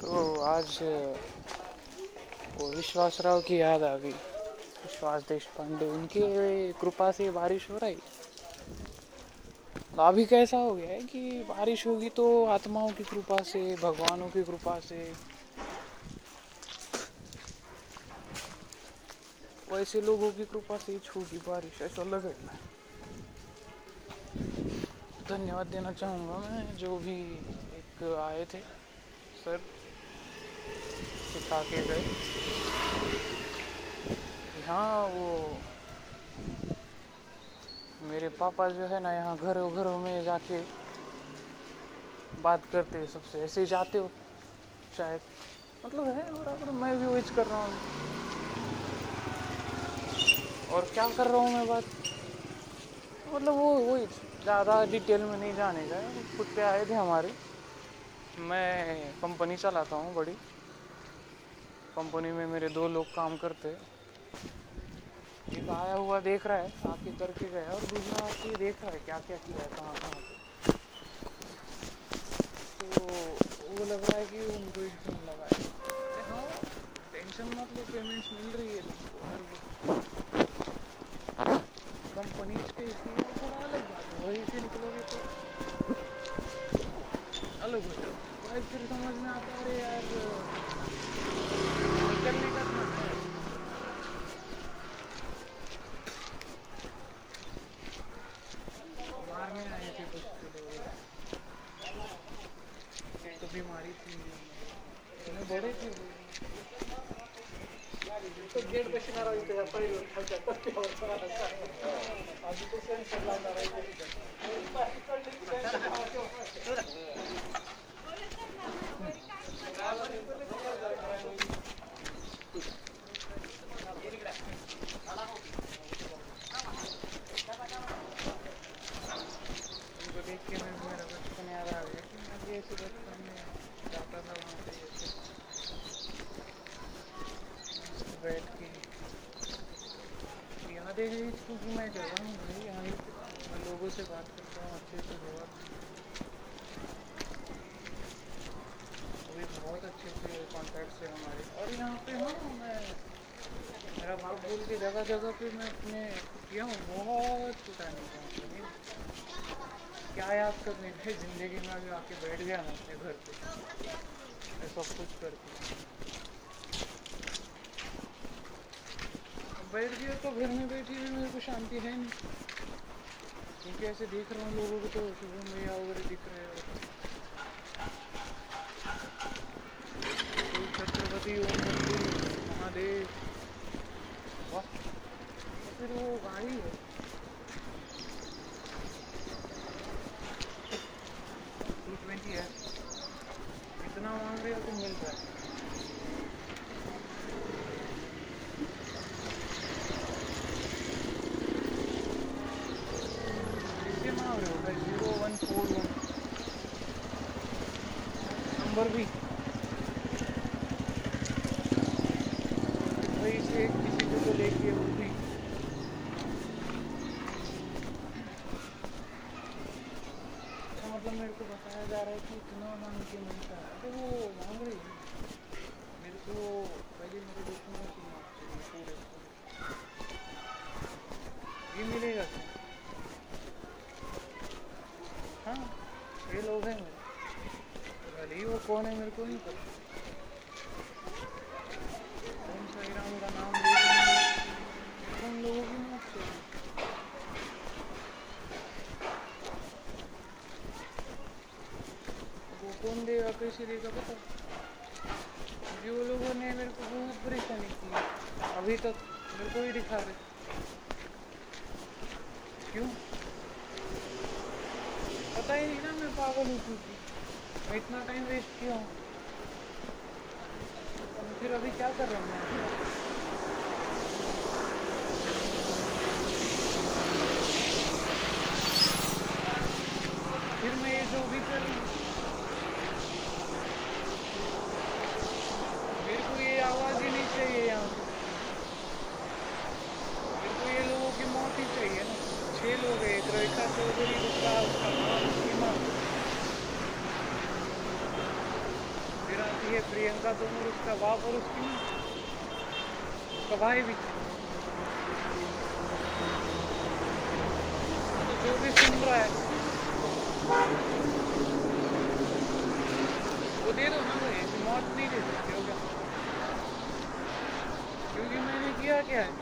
तो आज, वो विश्वास राव की याद आ गई। विश्वास देश पांडे उनके कृपा से बारिश हो रही। तो अभी कैसा हो गया है कि बारिश होगी तो आत्माओं की कृपा से, भगवानों की कृपा से? वैसे लोगों की कृपा से ही छूगी बारिश, ऐसा लग रहा है। धन्यवाद देना चाहूँगा मैं, जो भी एक आए थे, सर सिखा के गए। हाँ वो मेरे पापा जो है ना, यहाँ घरों घरों में जाके बात करते सबसे। ऐसे ही जाते हो, शायद। मतलब है, बराबर, मैं भी वही कर रहा हूँ। और क्या कर रहा हूँ मैं बात? मतलब वो, वही। ज़्यादा डिटेल में नहीं जाने का खुद पे आए थे हमारे। मैं कंपनी चलाता हूँ, बड़ी। कंपनी में मेरे दो लोग काम करते। हैं एक आया हुआ देख रहा है, आके करके गया और दूसरा आके देख रहा है क्या क्या किया है, कहाँ कहाँ तो वो लग रहा है कि उनको एकदम लगा है। हाँ टेंशन मतलब पेमेंट्स मिल रही है तुमको कंपनी के इसलिए थोड़ा अलग बात है वहीं से निकलोगे तो अलग हो जाओ भाई फिर समझ में आता है यार निकलने का था मारने आए थे कुछ लोग तो बीमारी थी। बड़े थे तो गेट बसणार इथे पहिलं खालच्या टप्प्यावर आधी तो सेन्सर लावणार उनको देख के मैं मेरा बचपन याद आ गया कि मैं ऐसे बचपन में जाता था वहाँ पे ऐसे बैठ के है क्योंकि मैं जगह हूँ भाई यहाँ मैं लोगों से बात करता हूँ अच्छे से बहुत अभी बहुत अच्छे से कॉन्टैक्ट है हमारे और यहाँ पे हाँ मैं मेरा बाप बोल के जगह जगह पे मैं अपने किया हूँ बहुत छुटाने का मतलब क्या याद करने थे ज़िंदगी में अभी आके बैठ गया मैं अपने घर पे मैं सब कुछ करके बैठ गया तो घर में बैठी हुई मेरे को शांति है नहीं। क्योंकि ऐसे देख रहा हूँ लोगों को तो शुभम भैया वगैरह दिख रहे हैं। छत्रपति ओम महादेव। वाह तो फिर वो गाड़ी है टू ट्वेंटी है इतना मांग रहे हो तो मिल रहा है किसके मांग रहे हो भाई zero one four one number भी वही से किसी को तो लेके वो भी। मतलब मेरे को बताया जा रहा है कि इतना मांग के मिलता है तो वो मांग रही है। मेरे को पहले मेरे दोस्तों की चाहिए पूरे ये मिलेगा क्या? हाँ ये लोग हैं मेरे। भले ही वो कौन है, मेरे को नहीं पता कौन सा हीरा का नाम ले उन लोगों की मौत चाहिए वो कौन देगा कैसे देगा पता जो लोगों ने मेरे को बहुत परेशानी की है, अभी तक मेरे को ही दिखा रहे क्यों पता ही नहीं ना मैं पागल हूँ क्योंकि मैं इतना टाइम वेस्ट किया? हूँ फिर अभी क्या कर रहा हूँ? मैं फिर मैं ये जो भी कर, मेरे को ये आवाज़ ही नहीं चाहिए यहाँ। मेरे को ये लोगों की मौत ही चाहिए ना। छह लोग एक रेखा चौधरी, दूसरा है प्रियंका तोमर उसका बाप और उसकी उसका भाई भी। तो जो भी सुन रहा है, वो दे दो ना भाई ऐसी मौत नहीं दे सकते हो क्या? क्योंकि मैंने किया क्या है?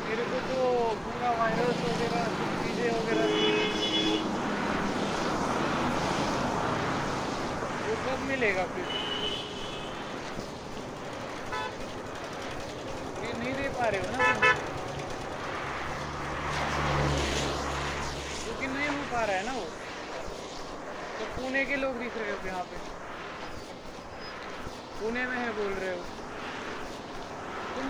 मेरे को तो पूरा वायरस वगैरह चीज़ें वगैरह थी कब मिलेगा फिर। ये नहीं दे पा रहे हो ना? क्योंकि क्योंकि नहीं हो पा रहा है ना वो। तो पुणे के लोग दिख रहे हो यहाँ पे। पुणे में है बोल रहे हो तुम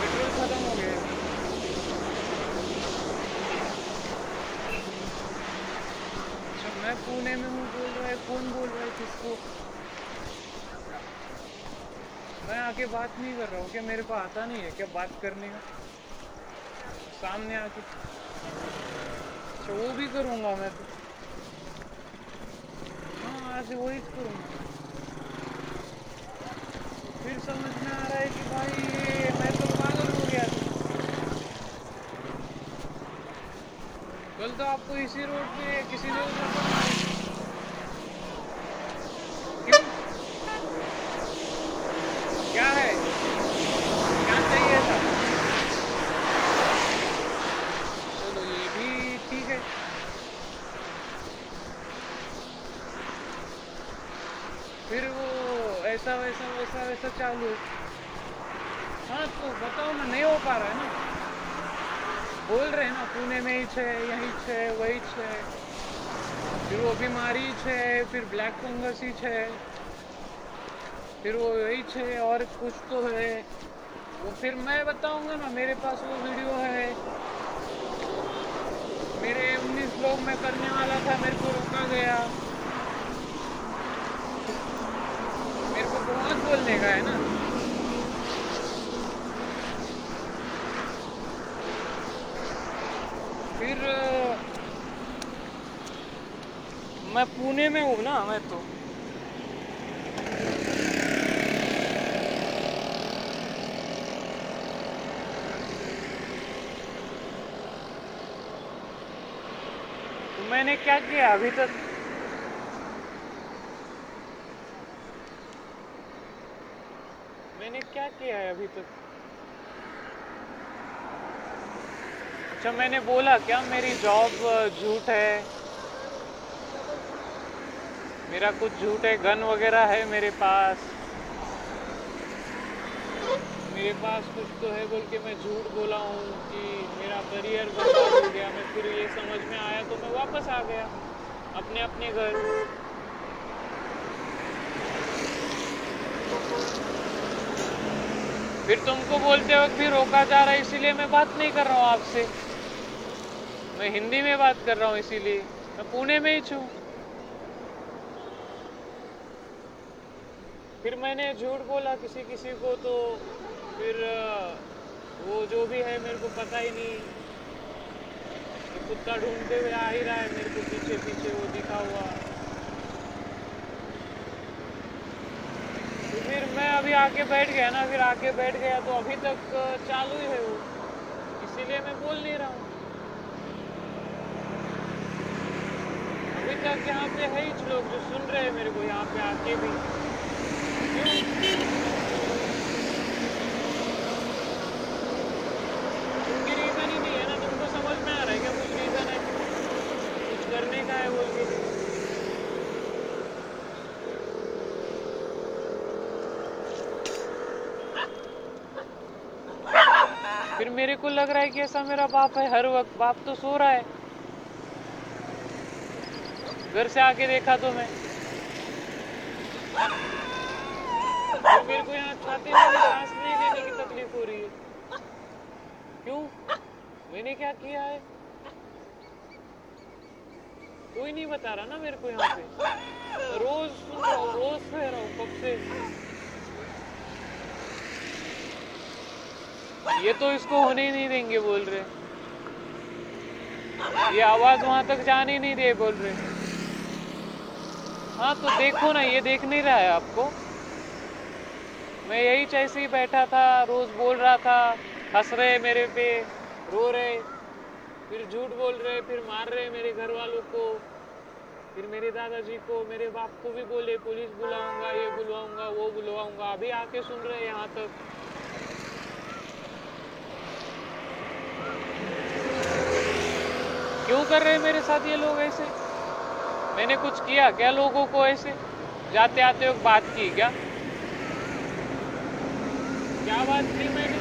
पेट्रोल खत्म हो गया है। अच्छा मैं पुणे में हूँ बोल रहा है कौन बोल रहा है किसको आके बात नहीं कर रहा हूँ, क्या मेरे को आता नहीं है क्या बात करने का? सामने आके अच्छा वो भी करूँगा मैं तो। हाँ आज वही करूँगा। फिर समझ में आ रहा है कि भाई ये मैं तो पागल हो गया। था कल तो आपको इसी रोड पे किसी ने उधर को मारी। क्यों क्या है क्या चाहिए था चलो ये भी ठीक है फिर वो ऐसा वैसा वैसा चालू हाँ। तो बताओ ना, नहीं हो पा रहा है ना? बोल रहे हैं ना, पुणे में ही छे, यहीं छे, वही छे। फिर वो बीमारी छे, फिर ब्लैक फंगस ही छे। फिर वो यही छे, और कुछ तो है। वो फिर मैं बताऊँगा ना, मेरे पास वो वीडियो है। मेरे 19 लोग में करने वाला था, मेरे को रोका गया मेरे बोलने का है ना? फिर मैं पुणे में हूँ ना, मैं तो। तो मैंने क्या किया अभी तक? क्या है अभी तक। अच्छा मैंने बोला, क्या मेरी जॉब झूठ है? मेरा कुछ झूठ है? गन वगैरह है मेरे पास। मेरे पास कुछ तो है, बोल के मैं झूठ बोला हूँ कि मेरा करियर बर्बाद हो गया। मैं फिर ये समझ में आया तो मैं वापस आ गया अपने अपने घर। फिर तुमको बोलते वक्त भी रोका जा रहा है, इसीलिए मैं बात नहीं कर रहा हूँ आपसे। मैं हिंदी में बात कर रहा हूँ, इसीलिए मैं पुणे में ही छू। फिर मैंने झूठ बोला किसी किसी को तो फिर वो जो भी है मेरे को पता ही नहीं। कुत्ता ढूंढते हुए आ ही रहा है मेरे को पीछे पीछे वो दिखा हुआ तो फिर मैं अभी आके बैठ गया ना, फिर आके बैठ गया तो अभी तक चालू ही है वो। इसीलिए मैं बोल नहीं रहा हूँ। अभी तक यहाँ पे है ही लोग जो सुन रहे हैं मेरे को, यहाँ पे आके भी उनकी रीजन ही नहीं है ना तुमको समझ में आ रहा है क्या कुछ रीजन है कुछ करने का है बोल के फिर मेरे को लग रहा है कि ऐसा मेरा बाप है, हर वक्त बाप तो सो रहा है। घर से आके देखा तो मैं। तो मेरे को यहाँ छाती में सांस नहीं लेने की तकलीफ़ हो रही है। क्यों? मैंने क्या किया है? कोई नहीं बता रहा ना मेरे को यहाँ पे। रोज सुन रहा हूँ, रोज सह रहा हूँ कब से। ये तो इसको होने ही नहीं देंगे बोल रहे। ये आवाज़ वहाँ तक जाने ही नहीं दे बोल रहे। हाँ तो देखो ना, ये देख नहीं रहा है आपको? मैं यही जैसे ही बैठा था, रोज बोल रहा था, हंस रहे मेरे पे, रो रहे, फिर झूठ बोल रहे, फिर मार रहे मेरे घर वालों को, फिर मेरे दादाजी को, मेरे बाप को भी बोले, पुलिस बुलाऊँगा, ये बुलवाऊँगा, वो बुलवाऊँगा। अभी आके सुन रहे यहाँ तक। क्यों कर रहे मेरे साथ ये लोग ऐसे? मैंने कुछ किया क्या लोगों को ऐसे? जाते आते वक्त बात की क्या? क्या बात की मैंने?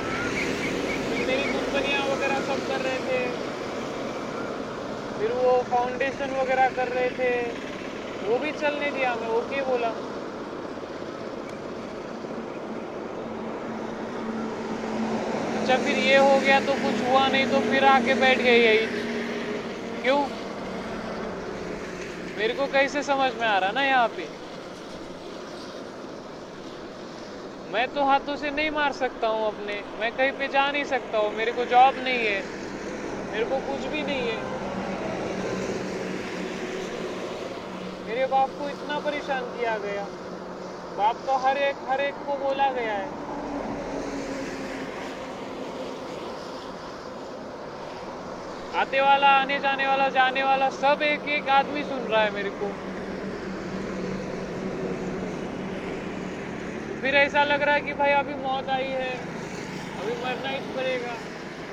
मेरी कंपनियाँ वगैरह सब कर रहे थे। फिर वो फाउंडेशन वगैरह कर रहे थे। वो भी चलने दिया, मैं ओके बोला। अच्छा फिर ये हो गया तो कुछ हुआ नहीं तो फिर आके बैठ गए यही क्यों? मेरे को कैसे समझ में आ रहा ना यहाँ पे? मैं तो हाथों से नहीं मार सकता हूँ अपने। मैं कहीं पे जा नहीं सकता हूँ। मेरे को जॉब नहीं है। मेरे को कुछ भी नहीं है। मेरे बाप को इतना परेशान किया गया। बाप तो हर एक हर एक को बोला गया है। आते वाला, आने जाने वाला जाने वाला, सब एक एक आदमी सुन रहा है मेरे को। फिर ऐसा लग रहा है कि भाई अभी मौत आई है, अभी मरना ही पड़ेगा।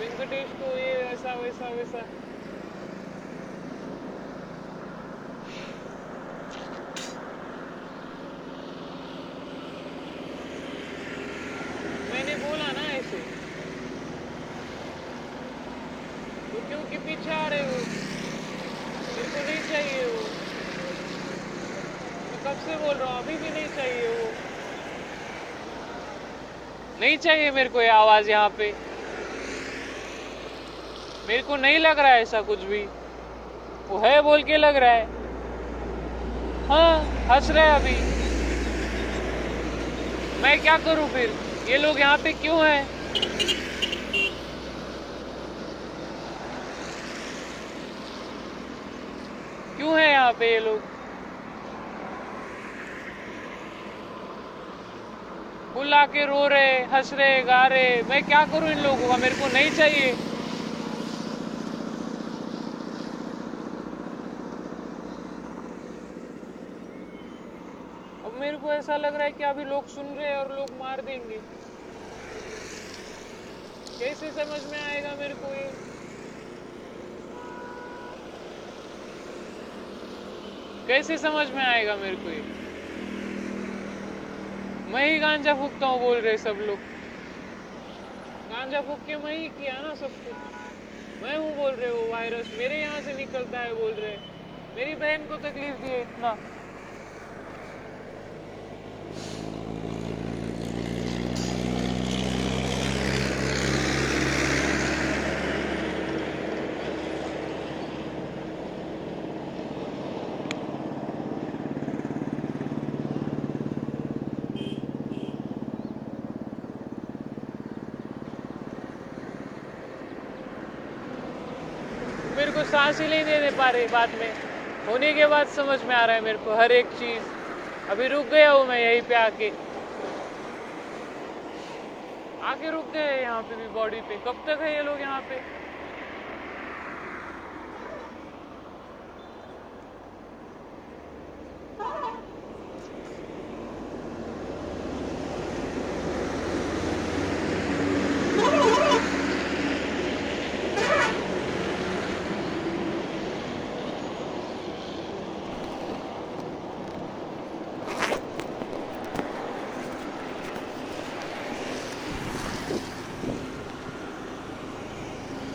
वेंकटेश को ये ऐसा, वैसा वैसा मैंने बोला ना ऐसे तो क्यों के पीछे आ रहे हो मेरे को नहीं चाहिए वो मैं कब से बोल रहा हूँ, अभी भी नहीं चाहिए वो। नहीं चाहिए मेरे को ये आवाज़ यहाँ पे। मेरे को नहीं लग रहा है ऐसा कुछ भी। वो है बोल के लग रहा है। हाँ हंस रहे हैं अभी। मैं क्या करूँ फिर? ये लोग यहाँ पे क्यों हैं? क्यों है यहाँ पे ये लोग? बुला के रो रहे, हंस रहे, गा रहे। मैं क्या करूँ इन लोगों का? मेरे को नहीं चाहिए। अब मेरे को ऐसा लग रहा है कि अभी लोग सुन रहे हैं और लोग मार देंगे। कैसे समझ में आएगा मेरे को ये? कैसे समझ में आएगा मेरे को ये? मैं ही गांजा फूकता हूँ, बोल रहे सब लोग। गांजा फूक के मैं ही किया ना सब कुछ। मैं हूँ, बोल रहे वो वायरस मेरे यहाँ से निकलता है, बोल रहे। मेरी बहन को तकलीफ़ दी है इतना सांस ही नहीं दे पा रहे बाद में। होने के बाद समझ में आ रहा है मेरे को हर एक चीज़। अभी रुक गया हूँ मैं यहीं पे आके। आके रुक गए यहाँ पे भी बॉडी पे। कब तक है ये लोग यहाँ पे?